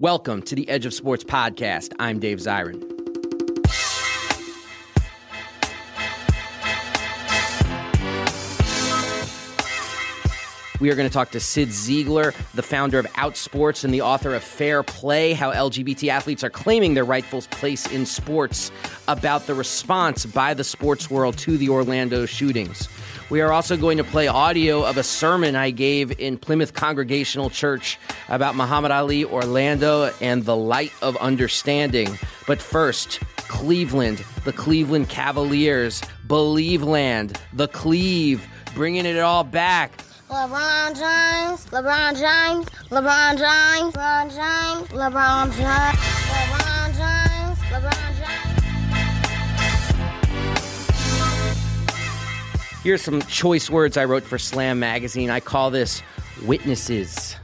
Welcome to the Edge of Sports podcast. I'm Dave Zirin. We are going to talk to Cyd Zeigler, the founder of Outsports and the author of Fair Play How LGBT Athletes Are Claiming Their Rightful Place in Sports, about the response by the sports world to the Orlando shootings. We are also going to play audio of a sermon I gave in Plymouth Congregational Church about Muhammad Ali, Orlando, and the light of understanding. But first, Cleveland, the Cleveland Cavaliers, Believe Land, the Cleve, bringing it all back. LeBron James, LeBron James, LeBron James, LeBron James, LeBron James. Here's some choice words I wrote for Slam Magazine. I call this witnesses.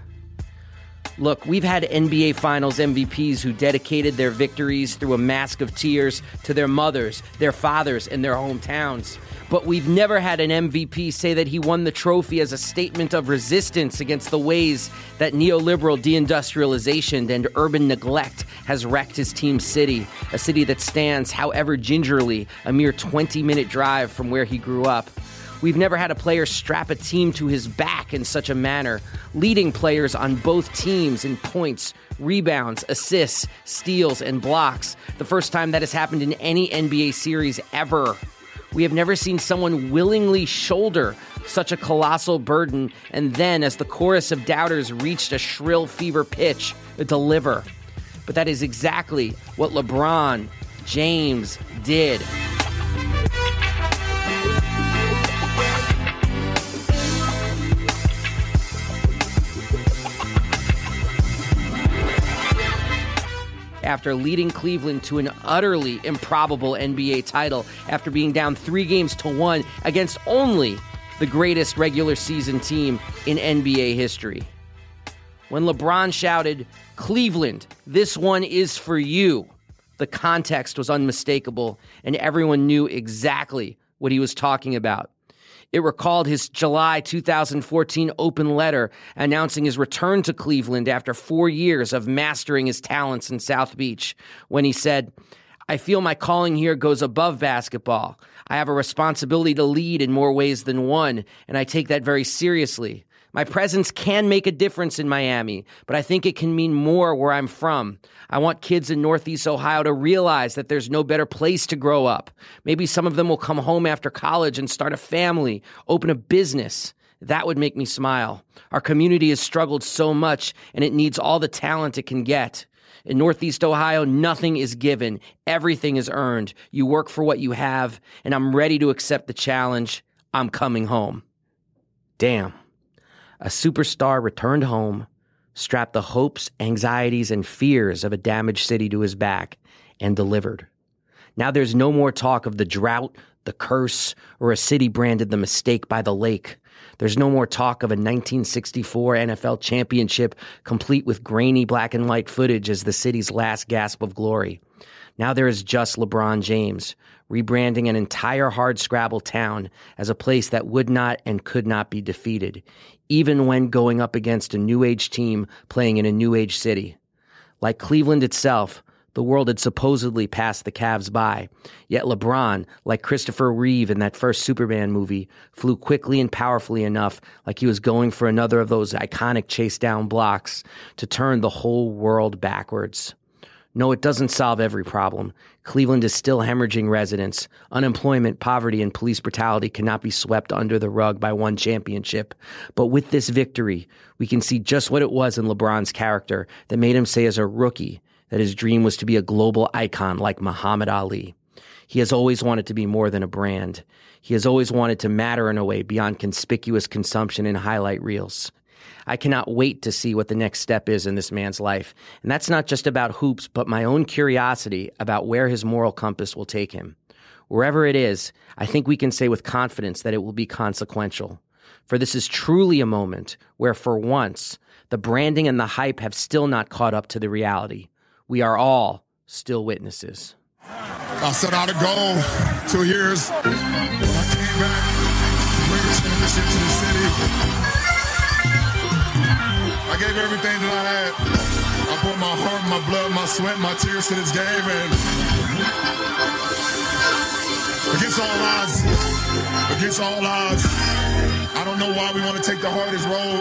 Look, we've had NBA Finals MVPs who dedicated their victories through a mask of tears to their mothers, their fathers, and their hometowns but we've never had an MVP say that he won the trophy as a statement of resistance against the ways that neoliberal deindustrialization and urban neglect has wrecked his team city, a city that stands, however gingerly, a mere 20 minute drive from where he grew up. We've never had a player strap a team to his back in such a manner, leading players on both teams in points, rebounds, assists, steals, and blocks. The first time that has happened in any NBA series ever. We have never seen someone willingly shoulder such a colossal burden and then, as the chorus of doubters reached a shrill fever pitch, deliver. But that is exactly what LeBron James did. After leading Cleveland to an utterly improbable NBA title after being down three games to one against only the greatest regular season team in NBA history. When LeBron shouted, Cleveland, this one is for you, the context was unmistakable and everyone knew exactly what he was talking about. It recalled his July 2014 open letter announcing his return to Cleveland after four years of mastering his talents in South Beach, when he said, I feel my calling here goes above basketball. I have a responsibility to lead in more ways than one, and I take that very seriously. My presence can make a difference in Miami, but I think it can mean more where I'm from. I want kids in Northeast Ohio to realize that there's no better place to grow up. Maybe some of them will come home after college and start a family, open a business. That would make me smile. Our community has struggled so much and it needs all the talent it can get. In Northeast Ohio, nothing is given, everything is earned. You work for what you have, and I'm ready to accept the challenge. I'm coming home. Damn a superstar returned home, strapped the hopes, anxieties, and fears of a damaged city to his back, and delivered. Now there's no more talk of the drought, the curse, or a city branded the mistake by the lake. There's no more talk of a 1964 NFL championship complete with grainy black and white footage as the city's last gasp of glory. Now there is just LeBron James, rebranding an entire hardscrabble town as a place that would not and could not be defeated, even when going up against a new age team playing in a new age city. Like Cleveland itself, the world had supposedly passed the Cavs by. Yet LeBron, like Christopher Reeve in that first Superman movie, flew quickly and powerfully enough, like he was going for another of those iconic chase down blocks, to turn the whole world backwards. No, it doesn't solve every problem. Cleveland is still hemorrhaging residents. Unemployment, poverty, and police brutality cannot be swept under the rug by one championship. But with this victory, we can see just what it was in LeBron's character that made him say as a rookie that his dream was to be a global icon like Muhammad Ali. He has always wanted to be more than a brand. He has always wanted to matter in a way beyond conspicuous consumption and highlight reels. I cannot wait to see what the next step is in this man's life. And that's not just about hoops, but my own curiosity about where his moral compass will take him. Wherever it is, I think we can say with confidence that it will be consequential. For this is truly a moment where, for once, the branding and the hype have still not caught up to the reality. We are all still witnesses. I set out a goal two years. I came back, bring championship to the city. I gave everything that I had. I put my heart, my blood, my sweat, my tears to this game, and against all odds, against all odds, I don't know why we want to take the hardest road.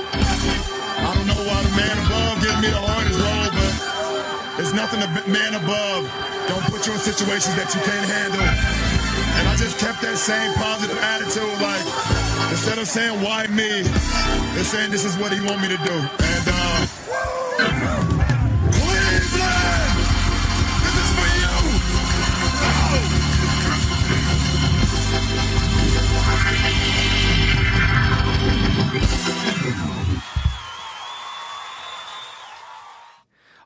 I don't know why the man above gives me the hardest road, but it's nothing the man above. Don't put you in situations that you can't handle. And I just kept that same positive attitude, like instead of saying why me, they're saying this is what he want me to do. And uh,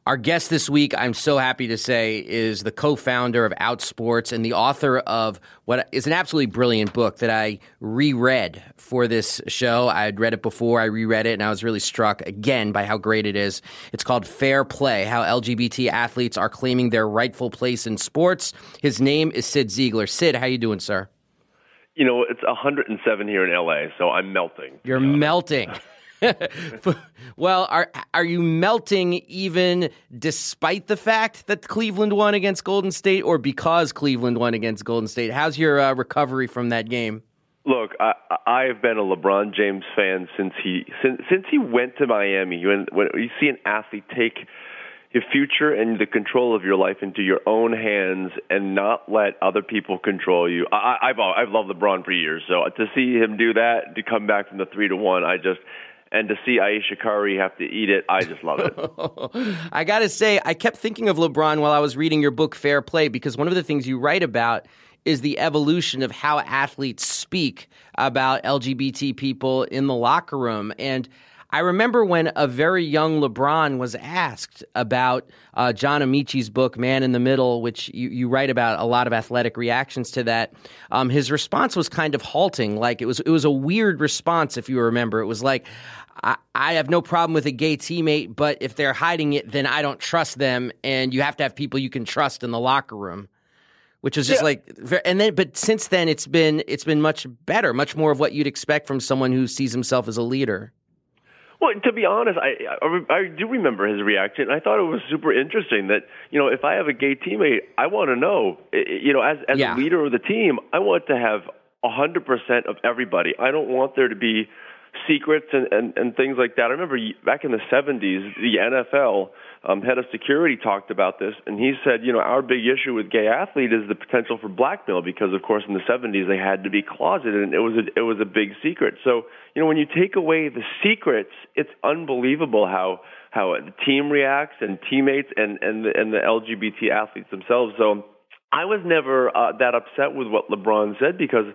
Our guest this week, I'm so happy to say, is the co founder of Outsports and the author of what is an absolutely brilliant book that I reread for this show. I had read it before, I reread it, and I was really struck again by how great it is. It's called Fair Play How LGBT Athletes Are Claiming Their Rightful Place in Sports. His name is Cyd Zeigler. Cyd, how you doing, sir? You know, it's 107 here in LA, so I'm melting. You're melting. well, are are you melting even despite the fact that Cleveland won against Golden State, or because Cleveland won against Golden State? How's your uh, recovery from that game? Look, I, have been a LeBron James fan since he since since he went to Miami. When when you see an athlete take your future and the control of your life into your own hands and not let other people control you. I, I've I've loved LeBron for years, so to see him do that, to come back from the three to one, I just and to see Ayesha Curry have to eat it, I just love it. I got to say, I kept thinking of LeBron while I was reading your book, Fair Play, because one of the things you write about is the evolution of how athletes speak about LGBT people in the locker room. And I remember when a very young LeBron was asked about uh, John Amaechi's book, Man in the Middle, which you, you write about a lot of athletic reactions to that. Um, his response was kind of halting. Like it was, it was a weird response, if you remember. It was like, I, I have no problem with a gay teammate, but if they're hiding it, then I don't trust them. And you have to have people you can trust in the locker room which is just yeah. like and then but since then it's been it's been much better much more of what you'd expect from someone who sees himself as a leader well, to be honest, I, I I do remember his reaction. I thought it was super interesting that you know if I have a gay teammate, I want to know. Eh, eh, you know, as as yeah. a leader of the team, I want to have a hundred percent of everybody. I don't want there to be secrets and, and, and things like that. I remember back in the 70s, the NFL um, head of security talked about this, and he said, you know, our big issue with gay athlete is the potential for blackmail because, of course, in the 70s they had to be closeted, and it was a, it was a big secret. So, you know, when you take away the secrets, it's unbelievable how how the team reacts and teammates and and the, and the LGBT athletes themselves. So, I was never uh, that upset with what LeBron said because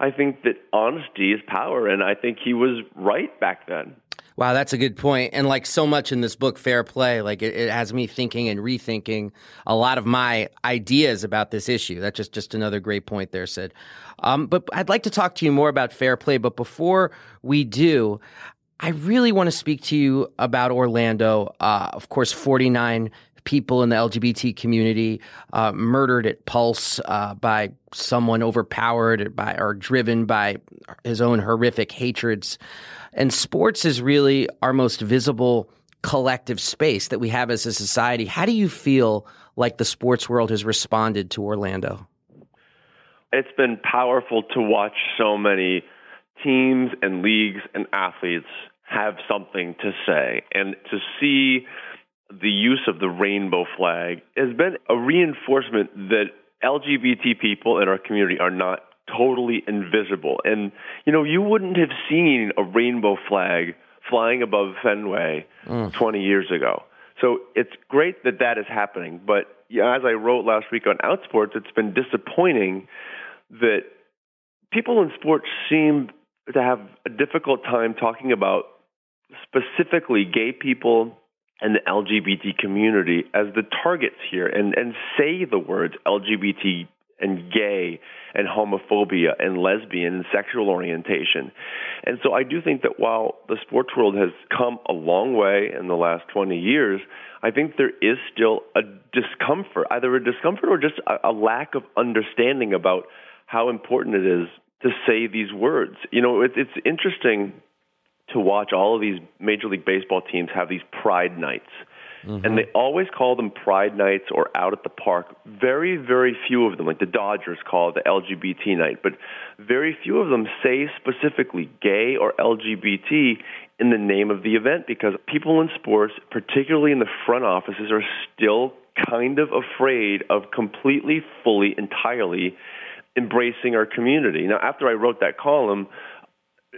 I think that honesty is power, and I think he was right back then. Wow, that's a good point. And like so much in this book, Fair Play, like it, it, has me thinking and rethinking a lot of my ideas about this issue. That's just, just another great point there, Cyd. Um, but I'd like to talk to you more about Fair Play. But before we do, I really want to speak to you about Orlando. Uh, of course, 49 people in the LGBT community uh, murdered at Pulse uh, by someone overpowered by or driven by his own horrific hatreds. And sports is really our most visible collective space that we have as a society. How do you feel like the sports world has responded to Orlando? It's been powerful to watch so many teams and leagues and athletes have something to say and to see the use of the rainbow flag has been a reinforcement that LGBT people in our community are not totally invisible. And, you know, you wouldn't have seen a rainbow flag flying above Fenway mm. 20 years ago. So it's great that that is happening. But you know, as I wrote last week on Outsports, it's been disappointing that people in sports seem to have a difficult time talking about specifically gay people and the LGBT community as the targets here and, and say the words LGBT and gay and homophobia and lesbian and sexual orientation. And so I do think that while the sports world has come a long way in the last 20 years, I think there is still a discomfort, either a discomfort or just a, a lack of understanding about how important it is to say these words. You know, it, it's interesting to watch all of these Major League Baseball teams have these pride nights. Mm-hmm. And they always call them pride nights or out at the park. Very, very few of them, like the Dodgers call it the LGBT night, but very few of them say specifically gay or LGBT in the name of the event because people in sports, particularly in the front offices, are still kind of afraid of completely, fully, entirely embracing our community. Now, after I wrote that column,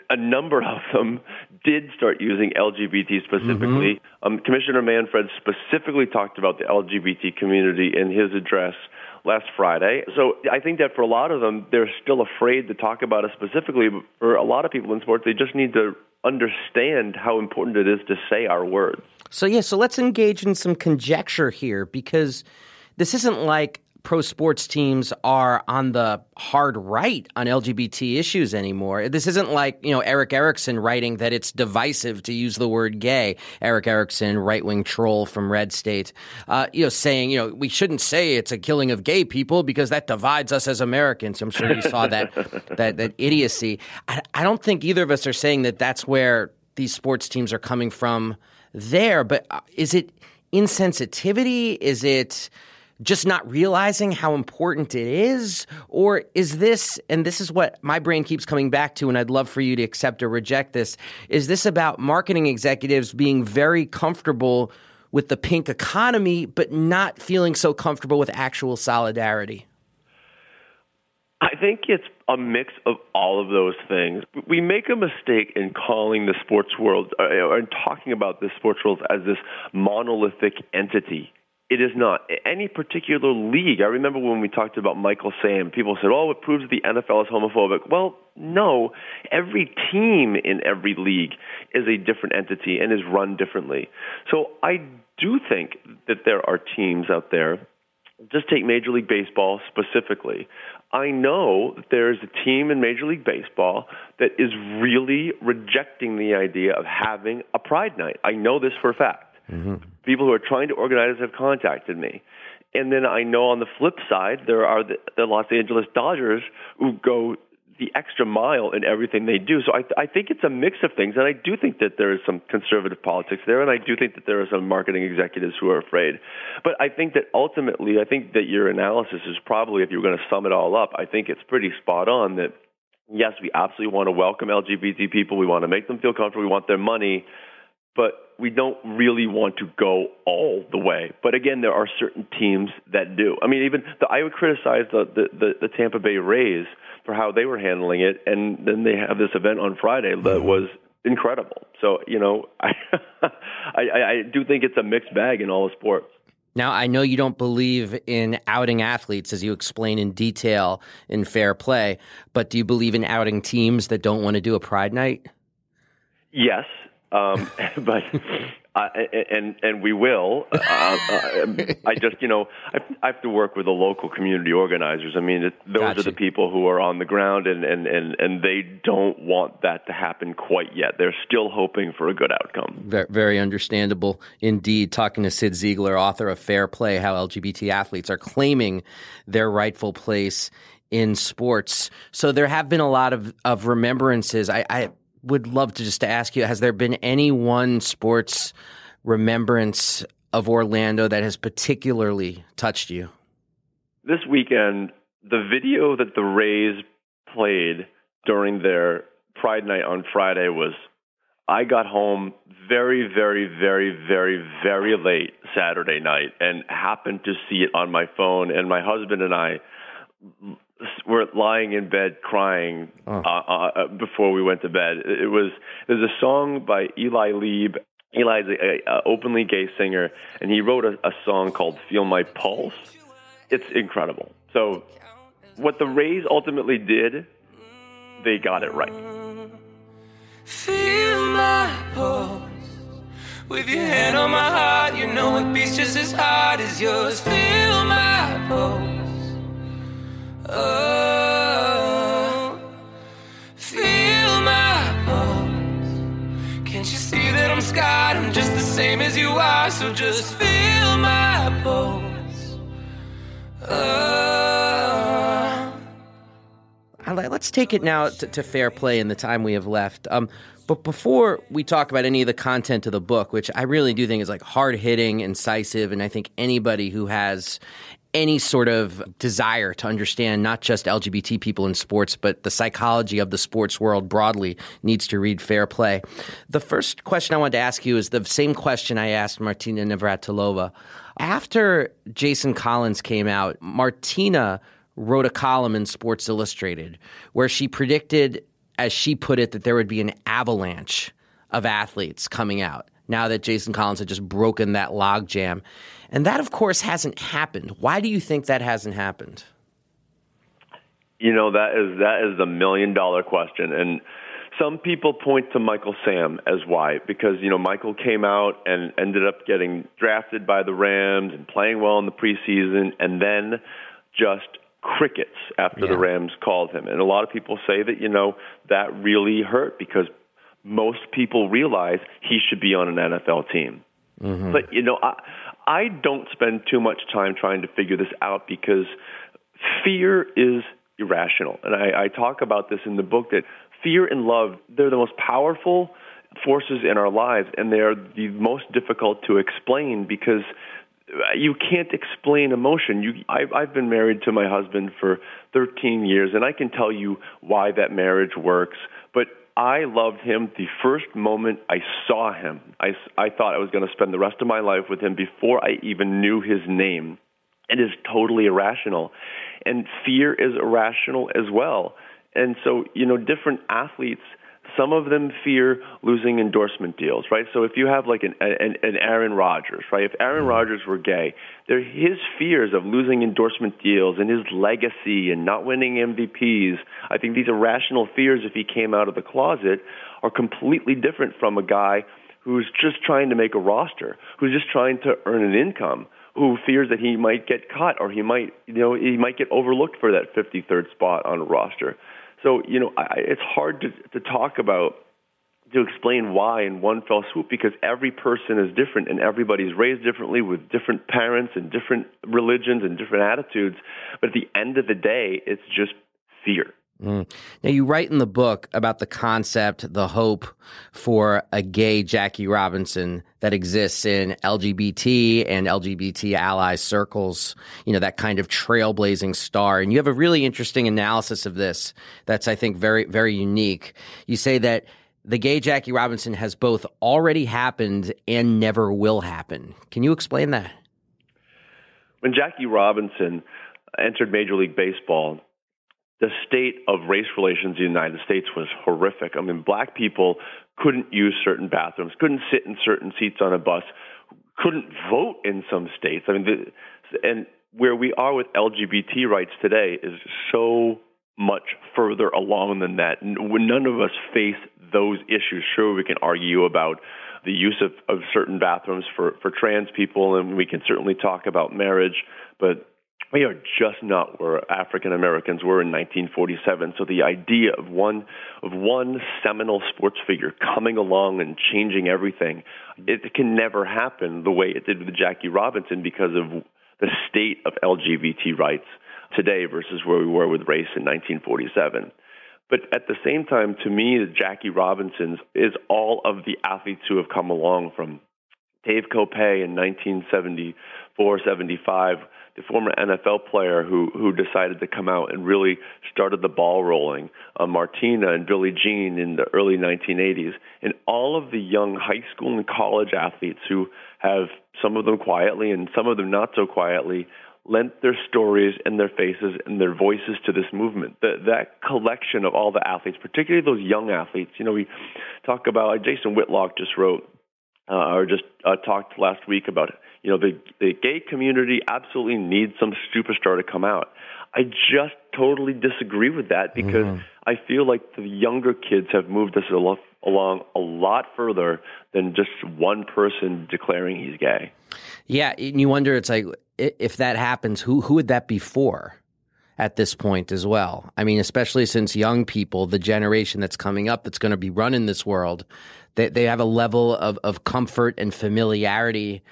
a number of them did start using LGBT specifically. Mm-hmm. Um, Commissioner Manfred specifically talked about the LGBT community in his address last Friday. So I think that for a lot of them, they're still afraid to talk about it specifically. But for a lot of people in sports, they just need to understand how important it is to say our words. So, yeah, so let's engage in some conjecture here because this isn't like pro sports teams are on the hard right on LGBT issues anymore. This isn't like, you know, Erick Erickson writing that it's divisive to use the word gay. Erick Erickson, right wing troll from Red State, uh, you know, saying, you know, we shouldn't say it's a killing of gay people because that divides us as Americans. I'm sure you saw that, that, that idiocy. I, I don't think either of us are saying that that's where these sports teams are coming from there, but uh, is it insensitivity? Is it, just not realizing how important it is? Or is this, and this is what my brain keeps coming back to, and I'd love for you to accept or reject this, is this about marketing executives being very comfortable with the pink economy, but not feeling so comfortable with actual solidarity? I think it's a mix of all of those things. We make a mistake in calling the sports world uh, or in talking about the sports world as this monolithic entity it is not. Any particular league, I remember when we talked about Michael Sam, people said, oh, it proves that the NFL is homophobic. Well, no. Every team in every league is a different entity and is run differently. So I do think that there are teams out there, just take Major League Baseball specifically. I know that there is a team in Major League Baseball that is really rejecting the idea of having a Pride Night. I know this for a fact. Mm-hmm. People who are trying to organize have contacted me. And then I know on the flip side, there are the, the Los Angeles Dodgers who go the extra mile in everything they do. So I, I think it's a mix of things, and I do think that there is some conservative politics there, and I do think that there are some marketing executives who are afraid. But I think that ultimately, I think that your analysis is probably, if you're going to sum it all up, I think it's pretty spot on that yes, we absolutely want to welcome LGBT people, we want to make them feel comfortable, we want their money, but we don't really want to go all the way. But again, there are certain teams that do. I mean, even the, I would criticize the, the, the, Tampa Bay Rays for how they were handling it, and then they have this event on Friday that mm-hmm. was incredible. So you know, I, I I do think it's a mixed bag in all the sports. Now, I know you don't believe in outing athletes as you explain in detail in Fair Play, but do you believe in outing teams that don't want to do a Pride Night? Yes, um, but uh, and and we will. Uh, uh, I just you know I, I have to work with the local community organizers. I mean, it, those gotcha. are the people who are on the ground, and and and and they don't want that to happen quite yet. They're still hoping for a good outcome. Very, very understandable indeed. Talking to Cyd Zeigler, author of Fair Play: How LGBT Athletes Are Claiming Their Rightful Place in sports. So there have been a lot of, of remembrances. I, I would love to just to ask you: Has there been any one sports remembrance of Orlando that has particularly touched you? This weekend, the video that the Rays played during their Pride Night on Friday was I got home very, very, very, very, very late Saturday night and happened to see it on my phone. And my husband and I were lying in bed crying oh. uh, uh, before we went to bed. It was there's a song by Eli Lieb. Eli's an openly gay singer, and he wrote a, a song called "Feel My Pulse." It's incredible. So, what the Rays ultimately did, they got it right. Feel my pulse with your hand on my heart. You know it beats just as hard as yours. Feel my pulse. Oh, feel my pulse. Can't you see that I'm scarred? I'm just the same as you are. So just feel my pulse. Oh. Let's take it now to, to, fair play in the time we have left. Um, but before we talk about any of the content of the book, which I really do think is like hard hitting, incisive, and I think anybody who has any sort of desire to understand not just LGBT people in sports, but the psychology of the sports world broadly needs to read Fair Play. The first question I wanted to ask you is the same question I asked Martina Navratilova. After Jason Collins came out, Martina wrote a column in Sports Illustrated where she predicted, as she put it, that there would be an avalanche of athletes coming out now that Jason Collins had just broken that logjam. And that, of course, hasn't happened. Why do you think that hasn't happened? You know, that is that is the million dollar question. And some people point to Michael Sam as why, because you know Michael came out and ended up getting drafted by the Rams and playing well in the preseason, and then just crickets after yeah. the Rams called him. And a lot of people say that, you know, that really hurt because most people realize he should be on an NFL team. Mm-hmm. But, you know, I, I don't spend too much time trying to figure this out because fear is irrational. And I, I talk about this in the book that fear and love, they're the most powerful forces in our lives, and they're the most difficult to explain because you can't explain emotion. You, I, I've been married to my husband for 13 years, and I can tell you why that marriage works. I loved him the first moment I saw him. I, I thought I was going to spend the rest of my life with him before I even knew his name. It is totally irrational. And fear is irrational as well. And so, you know, different athletes – some of them fear losing endorsement deals, right? So if you have like an, an, an Aaron Rodgers, right? If Aaron mm-hmm. Rodgers were gay, there his fears of losing endorsement deals and his legacy and not winning MVPs, I think these irrational fears if he came out of the closet are completely different from a guy who's just trying to make a roster, who's just trying to earn an income who fears that he might get cut or he might, you know, he might get overlooked for that 53rd spot on a roster. So, you know, I, it's hard to, to talk about, to explain why in one fell swoop because every person is different and everybody's raised differently with different parents and different religions and different attitudes. But at the end of the day, it's just fear. Mm. Now, you write in the book about the concept, the hope for a gay Jackie Robinson that exists in LGBT and LGBT ally circles, you know, that kind of trailblazing star. And you have a really interesting analysis of this that's, I think, very, very unique. You say that the gay Jackie Robinson has both already happened and never will happen. Can you explain that? When Jackie Robinson entered Major League Baseball, the state of race relations in the United States was horrific. I mean, black people couldn't use certain bathrooms, couldn't sit in certain seats on a bus, couldn't vote in some states. I mean, the, and where we are with LGBT rights today is so much further along than that. None of us face those issues. Sure, we can argue about the use of, of certain bathrooms for, for trans people, and we can certainly talk about marriage, but we are just not where African Americans were in 1947. So the idea of one of one seminal sports figure coming along and changing everything, it can never happen the way it did with Jackie Robinson because of the state of LGBT rights today versus where we were with race in 1947. But at the same time, to me, Jackie Robinson is all of the athletes who have come along from Dave Kopay in 1974 75 the former NFL player who who decided to come out and really started the ball rolling, uh, Martina and Billie Jean in the early 1980s, and all of the young high school and college athletes who have some of them quietly and some of them not so quietly lent their stories and their faces and their voices to this movement. That that collection of all the athletes, particularly those young athletes. You know, we talk about Jason Whitlock just wrote uh, or just uh, talked last week about you know the the gay community absolutely needs some superstar to come out. I just totally disagree with that because mm-hmm. I feel like the younger kids have moved us along a lot further than just one person declaring he's gay. Yeah, and you wonder it's like if that happens, who who would that be for? At this point, as well. I mean, especially since young people, the generation that's coming up that's going to be running this world, they, they have a level of, of comfort and familiarity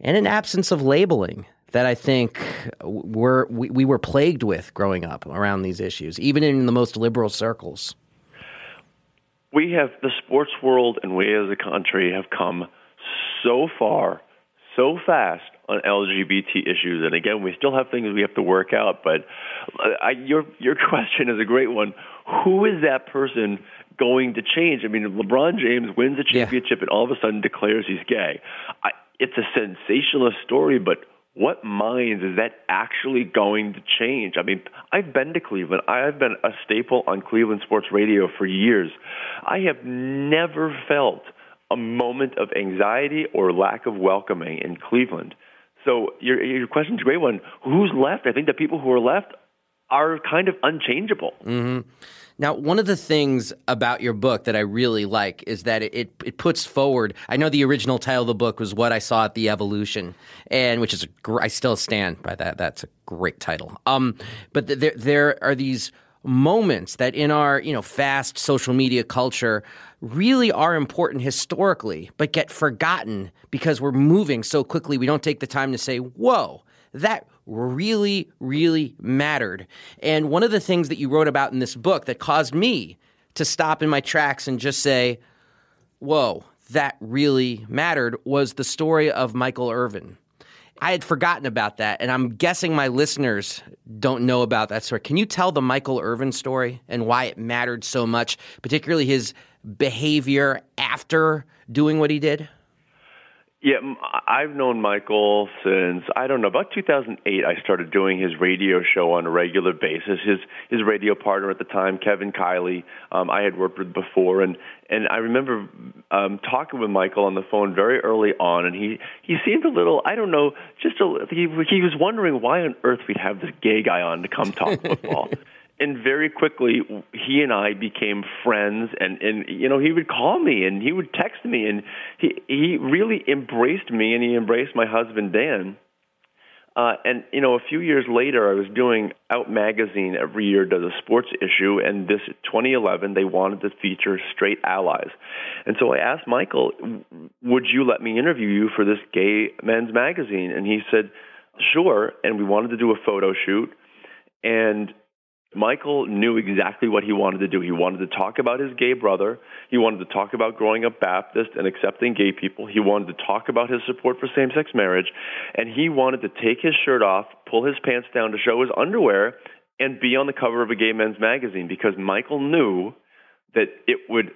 and an absence of labeling that I think we're, we, we were plagued with growing up around these issues, even in the most liberal circles. We have the sports world and we as a country have come so far, so fast on LGBT issues. And again, we still have things we have to work out. But uh, I, your your question is a great one. Who is that person going to change? I mean, LeBron James wins a championship yeah. and all of a sudden declares he's gay. I, it's a sensationalist story, but what minds is that actually going to change? I mean, I've been to Cleveland. I've been a staple on Cleveland sports radio for years. I have never felt a moment of anxiety or lack of welcoming in Cleveland. So your your question's a great one. Who's left? I think the people who are left are kind of unchangeable. Mm-hmm. Now, one of the things about your book that I really like is that it, it puts forward. I know the original title of the book was "What I Saw at the Evolution," and which is a, I still stand by that. That's a great title. Um, but there there are these moments that in our you know fast social media culture really are important historically, but get forgotten because we're moving so quickly. We don't take the time to say, "Whoa." That really, really mattered. And one of the things that you wrote about in this book that caused me to stop in my tracks and just say, whoa, that really mattered was the story of Michael Irvin. I had forgotten about that, and I'm guessing my listeners don't know about that story. Can you tell the Michael Irvin story and why it mattered so much, particularly his behavior after doing what he did? Yeah, I've known Michael since I don't know about 2008. I started doing his radio show on a regular basis. His his radio partner at the time, Kevin Kiley, um, I had worked with before, and and I remember um, talking with Michael on the phone very early on, and he he seemed a little I don't know, just a he he was wondering why on earth we'd have this gay guy on to come talk football. And very quickly he and I became friends and and you know he would call me and he would text me and he he really embraced me and he embraced my husband Dan. Uh, and you know a few years later I was doing Out magazine every year does a sports issue and this 2011 they wanted to feature straight allies. And so I asked Michael would you let me interview you for this gay men's magazine? And he said sure and we wanted to do a photo shoot and Michael knew exactly what he wanted to do. He wanted to talk about his gay brother. He wanted to talk about growing up Baptist and accepting gay people. He wanted to talk about his support for same sex marriage. And he wanted to take his shirt off, pull his pants down to show his underwear, and be on the cover of a gay men's magazine because Michael knew that it would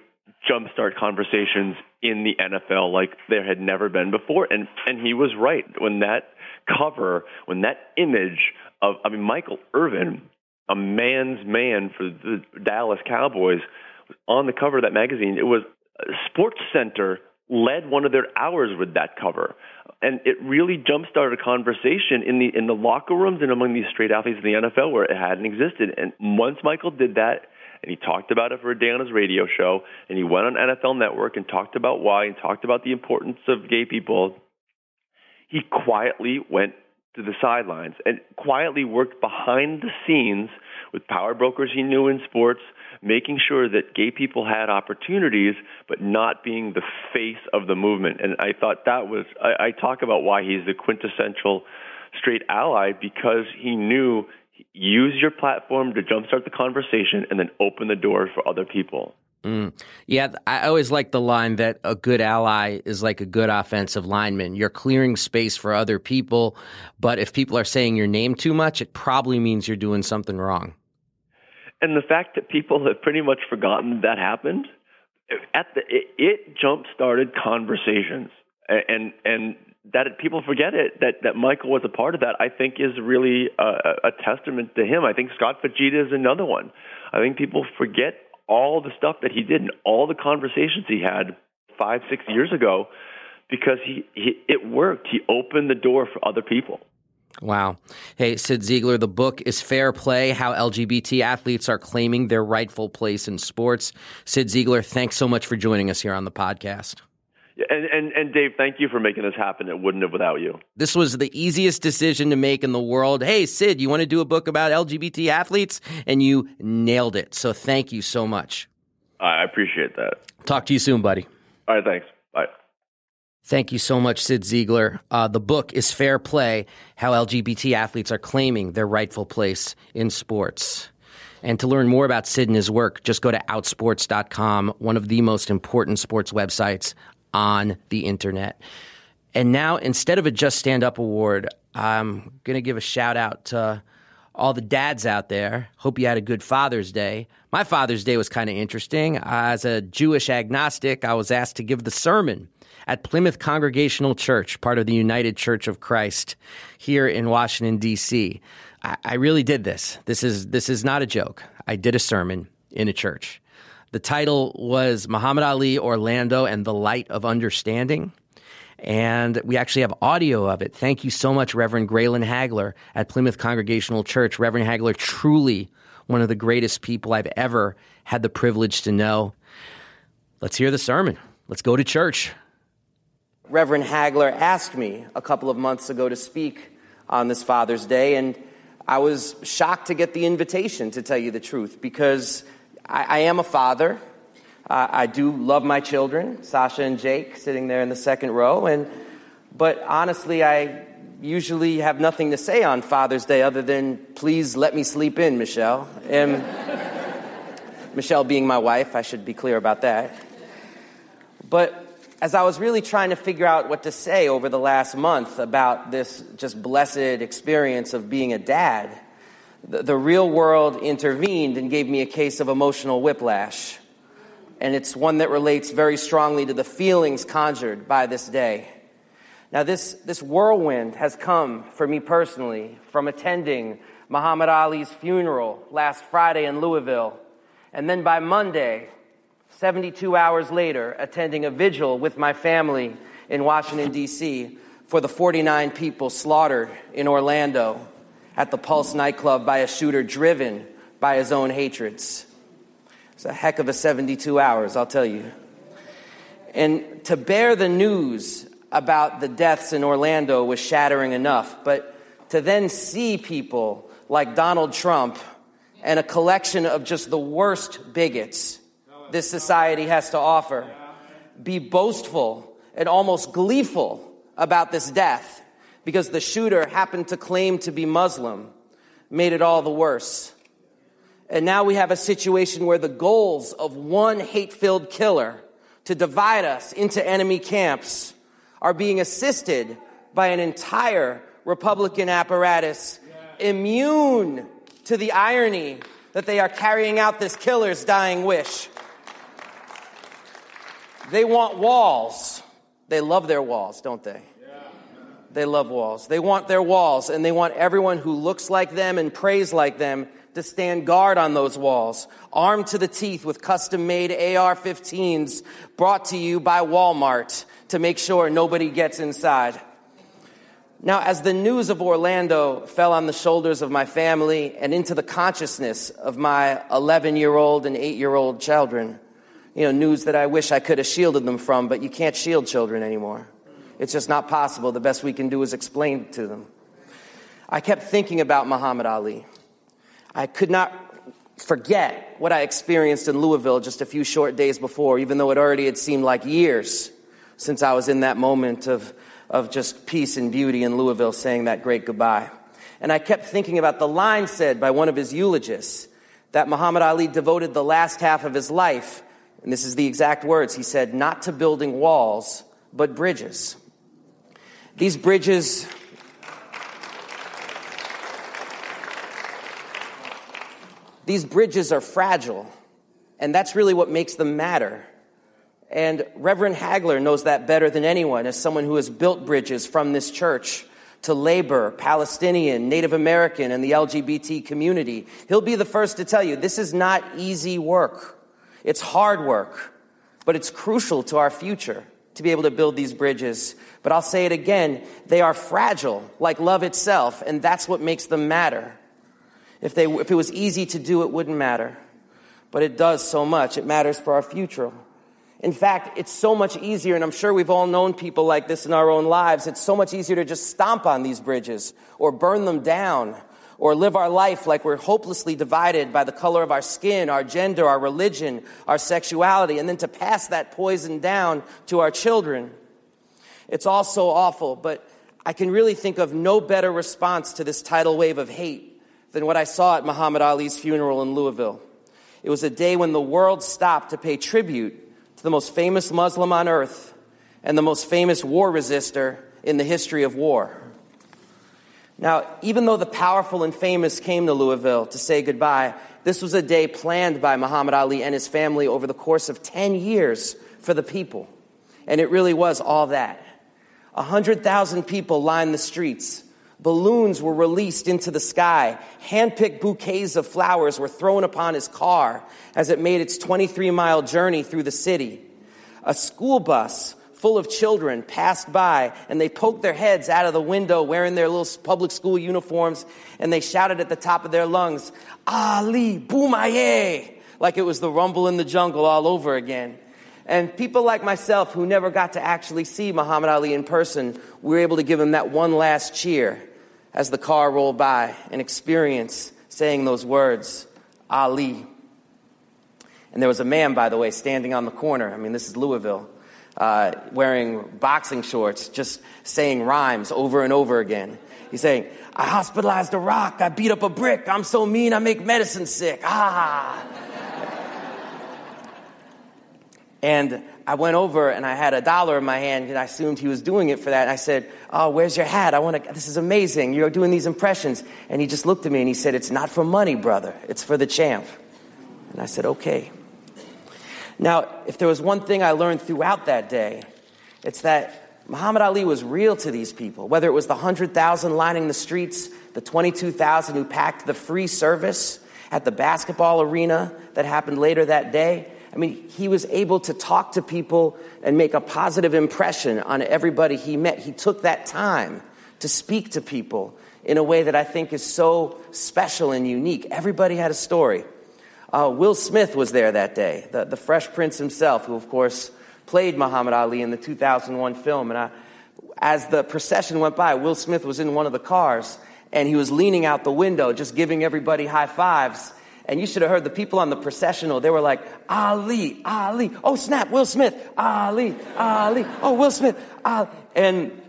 jumpstart conversations in the NFL like there had never been before. And and he was right. When that cover, when that image of I mean Michael Irvin a man's man for the Dallas Cowboys on the cover of that magazine. It was Sports Center led one of their hours with that cover. And it really jump started a conversation in the in the locker rooms and among these straight athletes in the NFL where it hadn't existed. And once Michael did that and he talked about it for a day on his radio show and he went on NFL Network and talked about why and talked about the importance of gay people, he quietly went to the sidelines and quietly worked behind the scenes with power brokers he knew in sports, making sure that gay people had opportunities, but not being the face of the movement. And I thought that was, I, I talk about why he's the quintessential straight ally because he knew use your platform to jumpstart the conversation and then open the door for other people. Mm. Yeah, I always like the line that a good ally is like a good offensive lineman. You're clearing space for other people, but if people are saying your name too much, it probably means you're doing something wrong. And the fact that people have pretty much forgotten that happened, at the it, it jump started conversations, and and that people forget it that that Michael was a part of that. I think is really a, a testament to him. I think Scott Fujita is another one. I think people forget all the stuff that he did and all the conversations he had five, six years ago because he, he it worked. He opened the door for other people. Wow. Hey, Cyd Zeigler, the book is Fair Play How LGBT Athletes Are Claiming Their Rightful Place in Sports. Cyd Zeigler, thanks so much for joining us here on the podcast. And, and, and Dave, thank you for making this happen. It wouldn't have without you. This was the easiest decision to make in the world. Hey, Cyd, you want to do a book about LGBT athletes? And you nailed it. So thank you so much. I appreciate that. Talk to you soon, buddy. All right, thanks. Bye. Thank you so much, Cyd Zeigler. Uh, the book is Fair Play How LGBT Athletes Are Claiming Their Rightful Place in Sports. And to learn more about Cyd and his work, just go to outsports.com, one of the most important sports websites on the internet. And now, instead of a Just Stand Up award, I'm going to give a shout out to all the dads out there. Hope you had a good Father's Day. My Father's Day was kind of interesting. As a Jewish agnostic, I was asked to give the sermon at Plymouth Congregational Church, part of the United Church of Christ here in Washington, D.C. I, I really did this. This is, this is not a joke. I did a sermon in a church. The title was Muhammad Ali, Orlando, and the Light of Understanding. And we actually have audio of it. Thank you so much, Reverend Graylan Hagler at Plymouth Congregational Church. Reverend Hagler, truly one of the greatest people I've ever had the privilege to know. Let's hear the sermon. Let's go to church. Reverend Hagler asked me a couple of months ago to speak on this Father's Day, and I was shocked to get the invitation, to tell you the truth, because I, I am a father. Uh, I do love my children, Sasha and Jake, sitting there in the second row. And, but honestly, I usually have nothing to say on Father's Day other than, please let me sleep in, Michelle. And Michelle being my wife, I should be clear about that. But as I was really trying to figure out what to say over the last month about this just blessed experience of being a dad, the, the real world intervened and gave me a case of emotional whiplash. And it's one that relates very strongly to the feelings conjured by this day. Now, this, this whirlwind has come for me personally from attending Muhammad Ali's funeral last Friday in Louisville, and then by Monday, 72 hours later, attending a vigil with my family in Washington, D.C., for the 49 people slaughtered in Orlando at the Pulse nightclub by a shooter driven by his own hatreds. It's a heck of a 72 hours, I'll tell you. And to bear the news about the deaths in Orlando was shattering enough, but to then see people like Donald Trump and a collection of just the worst bigots this society has to offer be boastful and almost gleeful about this death because the shooter happened to claim to be Muslim made it all the worse. And now we have a situation where the goals of one hate filled killer to divide us into enemy camps are being assisted by an entire Republican apparatus immune to the irony that they are carrying out this killer's dying wish. They want walls. They love their walls, don't they? They love walls. They want their walls, and they want everyone who looks like them and prays like them to stand guard on those walls, armed to the teeth with custom made AR 15s brought to you by Walmart to make sure nobody gets inside. Now, as the news of Orlando fell on the shoulders of my family and into the consciousness of my 11 year old and 8 year old children, you know, news that I wish I could have shielded them from, but you can't shield children anymore. It's just not possible. The best we can do is explain to them. I kept thinking about Muhammad Ali. I could not forget what I experienced in Louisville just a few short days before, even though it already had seemed like years since I was in that moment of, of just peace and beauty in Louisville saying that great goodbye. And I kept thinking about the line said by one of his eulogists that Muhammad Ali devoted the last half of his life And this is the exact words. He said, Not to building walls, but bridges. These bridges. These bridges are fragile, and that's really what makes them matter. And Reverend Hagler knows that better than anyone as someone who has built bridges from this church to labor, Palestinian, Native American, and the LGBT community. He'll be the first to tell you this is not easy work. It's hard work, but it's crucial to our future to be able to build these bridges. But I'll say it again they are fragile, like love itself, and that's what makes them matter. If, they, if it was easy to do, it wouldn't matter. But it does so much. It matters for our future. In fact, it's so much easier, and I'm sure we've all known people like this in our own lives. It's so much easier to just stomp on these bridges or burn them down or live our life like we're hopelessly divided by the color of our skin, our gender, our religion, our sexuality, and then to pass that poison down to our children. It's all so awful, but I can really think of no better response to this tidal wave of hate than what I saw at Muhammad Ali's funeral in Louisville. It was a day when the world stopped to pay tribute to the most famous Muslim on earth and the most famous war resistor in the history of war. Now, even though the powerful and famous came to Louisville to say goodbye, this was a day planned by Muhammad Ali and his family over the course of 10 years for the people. And it really was all that. 100,000 people lined the streets. Balloons were released into the sky. Handpicked bouquets of flowers were thrown upon his car as it made its 23 mile journey through the city. A school bus full of children passed by and they poked their heads out of the window wearing their little public school uniforms and they shouted at the top of their lungs, Ali, Boumaye, like it was the rumble in the jungle all over again. And people like myself who never got to actually see Muhammad Ali in person, we were able to give him that one last cheer as the car rolled by and experience saying those words, Ali. And there was a man, by the way, standing on the corner. I mean, this is Louisville, uh, wearing boxing shorts, just saying rhymes over and over again. He's saying, I hospitalized a rock, I beat up a brick, I'm so mean I make medicine sick. Ah. and I went over and I had a dollar in my hand and I assumed he was doing it for that. And I said, Oh, where's your hat? I want to, this is amazing. You're doing these impressions. And he just looked at me and he said, It's not for money, brother. It's for the champ. And I said, Okay. Now, if there was one thing I learned throughout that day, it's that Muhammad Ali was real to these people, whether it was the 100,000 lining the streets, the 22,000 who packed the free service at the basketball arena that happened later that day. I mean, he was able to talk to people and make a positive impression on everybody he met. He took that time to speak to people in a way that I think is so special and unique. Everybody had a story. Uh, Will Smith was there that day, the, the Fresh Prince himself, who, of course, played Muhammad Ali in the 2001 film. And I, as the procession went by, Will Smith was in one of the cars and he was leaning out the window, just giving everybody high fives. And you should have heard the people on the processional. They were like, Ali, Ali. Oh, snap, Will Smith. Ali, Ali. Oh, Will Smith. Ali. And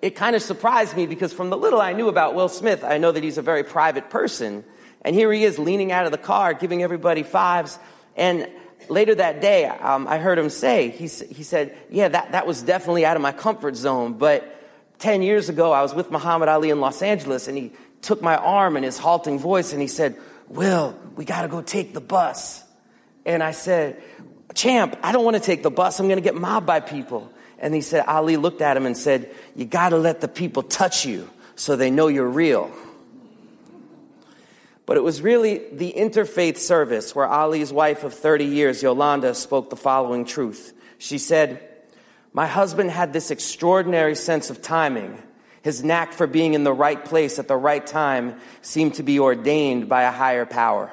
it kind of surprised me because from the little I knew about Will Smith, I know that he's a very private person. And here he is leaning out of the car, giving everybody fives. And later that day, um, I heard him say, he, he said, Yeah, that, that was definitely out of my comfort zone. But 10 years ago, I was with Muhammad Ali in Los Angeles, and he took my arm in his halting voice and he said, Will, we got to go take the bus. And I said, Champ, I don't want to take the bus. I'm going to get mobbed by people. And he said, Ali looked at him and said, You got to let the people touch you so they know you're real. But it was really the interfaith service where Ali's wife of 30 years, Yolanda, spoke the following truth. She said, My husband had this extraordinary sense of timing. His knack for being in the right place at the right time seemed to be ordained by a higher power.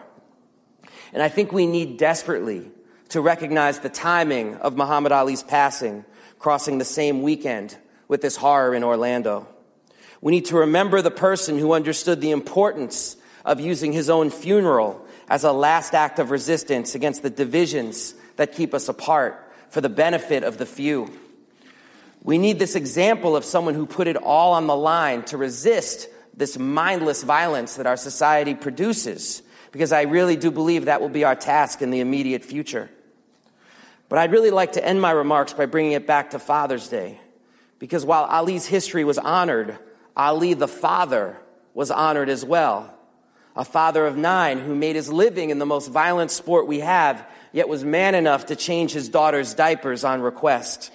And I think we need desperately to recognize the timing of Muhammad Ali's passing, crossing the same weekend with this horror in Orlando. We need to remember the person who understood the importance of using his own funeral as a last act of resistance against the divisions that keep us apart for the benefit of the few. We need this example of someone who put it all on the line to resist this mindless violence that our society produces, because I really do believe that will be our task in the immediate future. But I'd really like to end my remarks by bringing it back to Father's Day. Because while Ali's history was honored, Ali the father was honored as well. A father of nine who made his living in the most violent sport we have, yet was man enough to change his daughter's diapers on request.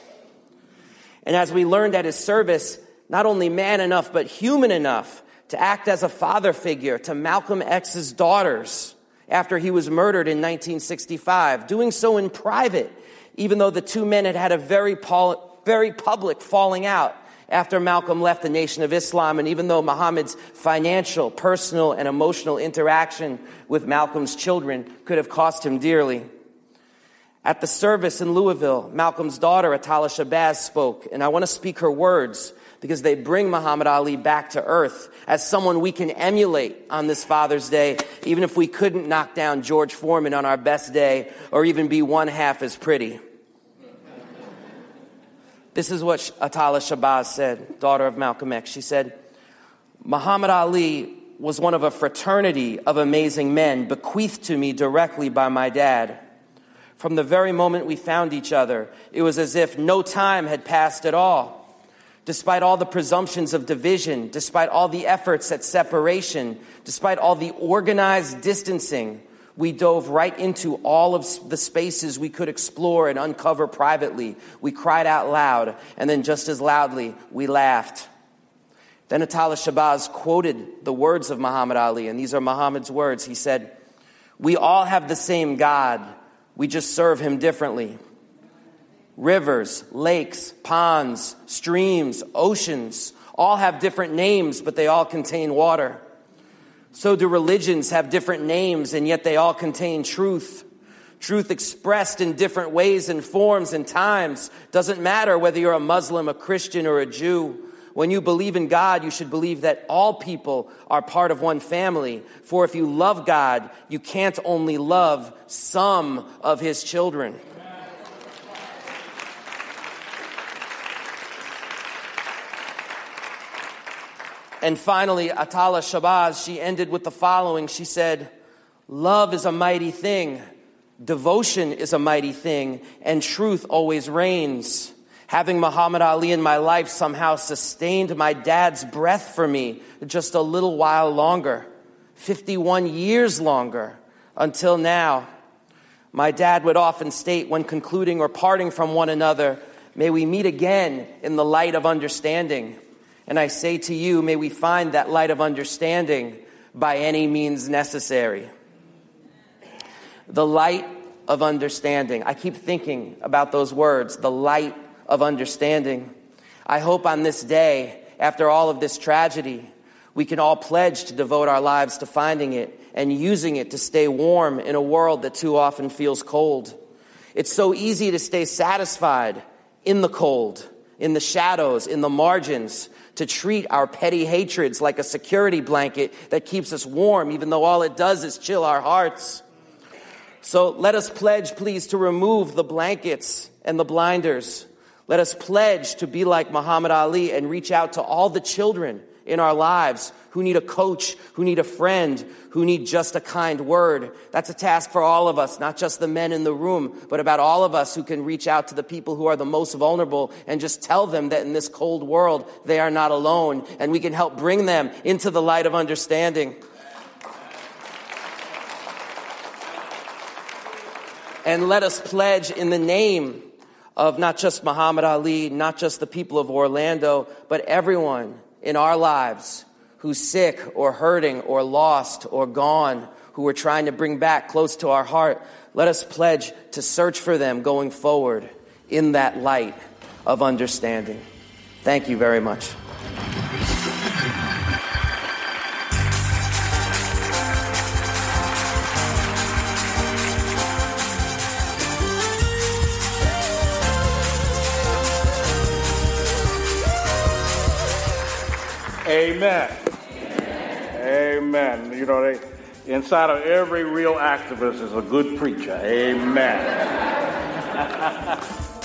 And as we learned at his service, not only man enough, but human enough to act as a father figure to Malcolm X's daughters after he was murdered in 1965, doing so in private, even though the two men had had a very, very public falling out after Malcolm left the Nation of Islam, and even though Muhammad's financial, personal, and emotional interaction with Malcolm's children could have cost him dearly. At the service in Louisville, Malcolm's daughter, Attallah Shabazz, spoke, and I want to speak her words because they bring Muhammad Ali back to earth as someone we can emulate on this Father's Day, even if we couldn't knock down George Foreman on our best day or even be one half as pretty. This is what Attallah Shabazz said, daughter of Malcolm X. She said, Muhammad Ali was one of a fraternity of amazing men bequeathed to me directly by my dad. From the very moment we found each other, it was as if no time had passed at all. Despite all the presumptions of division, despite all the efforts at separation, despite all the organized distancing, we dove right into all of the spaces we could explore and uncover privately. We cried out loud, and then just as loudly, we laughed. Then Attallah Shabazz quoted the words of Muhammad Ali, and these are Muhammad's words. He said, We all have the same God, we just serve him differently rivers, lakes, ponds, streams, oceans all have different names, but they all contain water. So do religions have different names, and yet they all contain truth. Truth expressed in different ways and forms and times. Doesn't matter whether you're a Muslim, a Christian, or a Jew. When you believe in God, you should believe that all people are part of one family. For if you love God, you can't only love some of his children. And finally, Attallah Shabazz, she ended with the following. She said, Love is a mighty thing, devotion is a mighty thing, and truth always reigns. Having Muhammad Ali in my life somehow sustained my dad's breath for me just a little while longer, 51 years longer, until now. My dad would often state when concluding or parting from one another, May we meet again in the light of understanding. And I say to you, may we find that light of understanding by any means necessary. The light of understanding. I keep thinking about those words, the light of understanding. I hope on this day, after all of this tragedy, we can all pledge to devote our lives to finding it and using it to stay warm in a world that too often feels cold. It's so easy to stay satisfied in the cold, in the shadows, in the margins, to treat our petty hatreds like a security blanket that keeps us warm, even though all it does is chill our hearts. So let us pledge, please, to remove the blankets and the blinders. Let us pledge to be like Muhammad Ali and reach out to all the children in our lives who need a coach, who need a friend, who need just a kind word. That's a task for all of us, not just the men in the room, but about all of us who can reach out to the people who are the most vulnerable and just tell them that in this cold world, they are not alone and we can help bring them into the light of understanding. And let us pledge in the name of not just Muhammad Ali, not just the people of Orlando, but everyone in our lives who's sick or hurting or lost or gone, who we're trying to bring back close to our heart, let us pledge to search for them going forward in that light of understanding. Thank you very much. Amen. Amen. You know, they, inside of every real activist is a good preacher. Amen.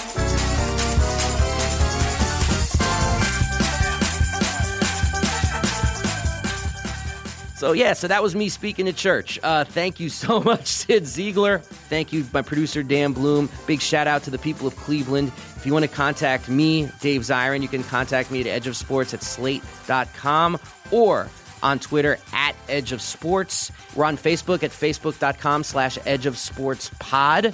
So, yeah, so that was me speaking to church. Uh, thank you so much, Cyd Zeigler. Thank you, my producer, Dan Bloom. Big shout out to the people of Cleveland. If you want to contact me, Dave Zirin, you can contact me at edgeofsports at slate.com or on Twitter at Edge of Sports. We're on Facebook at facebook.com slash Edge of Sports Pod.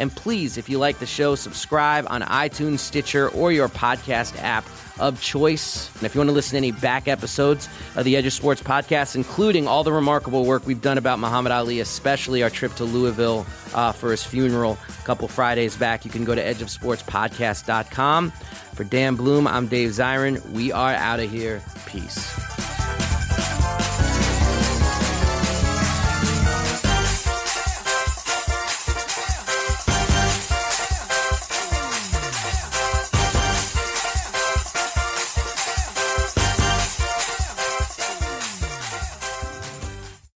And please, if you like the show, subscribe on iTunes, Stitcher, or your podcast app of choice. And if you want to listen to any back episodes of the Edge of Sports podcast, including all the remarkable work we've done about Muhammad Ali, especially our trip to Louisville uh, for his funeral a couple Fridays back, you can go to edgeofsportspodcast.com. For Dan Bloom, I'm Dave Zirin. We are out of here. Peace.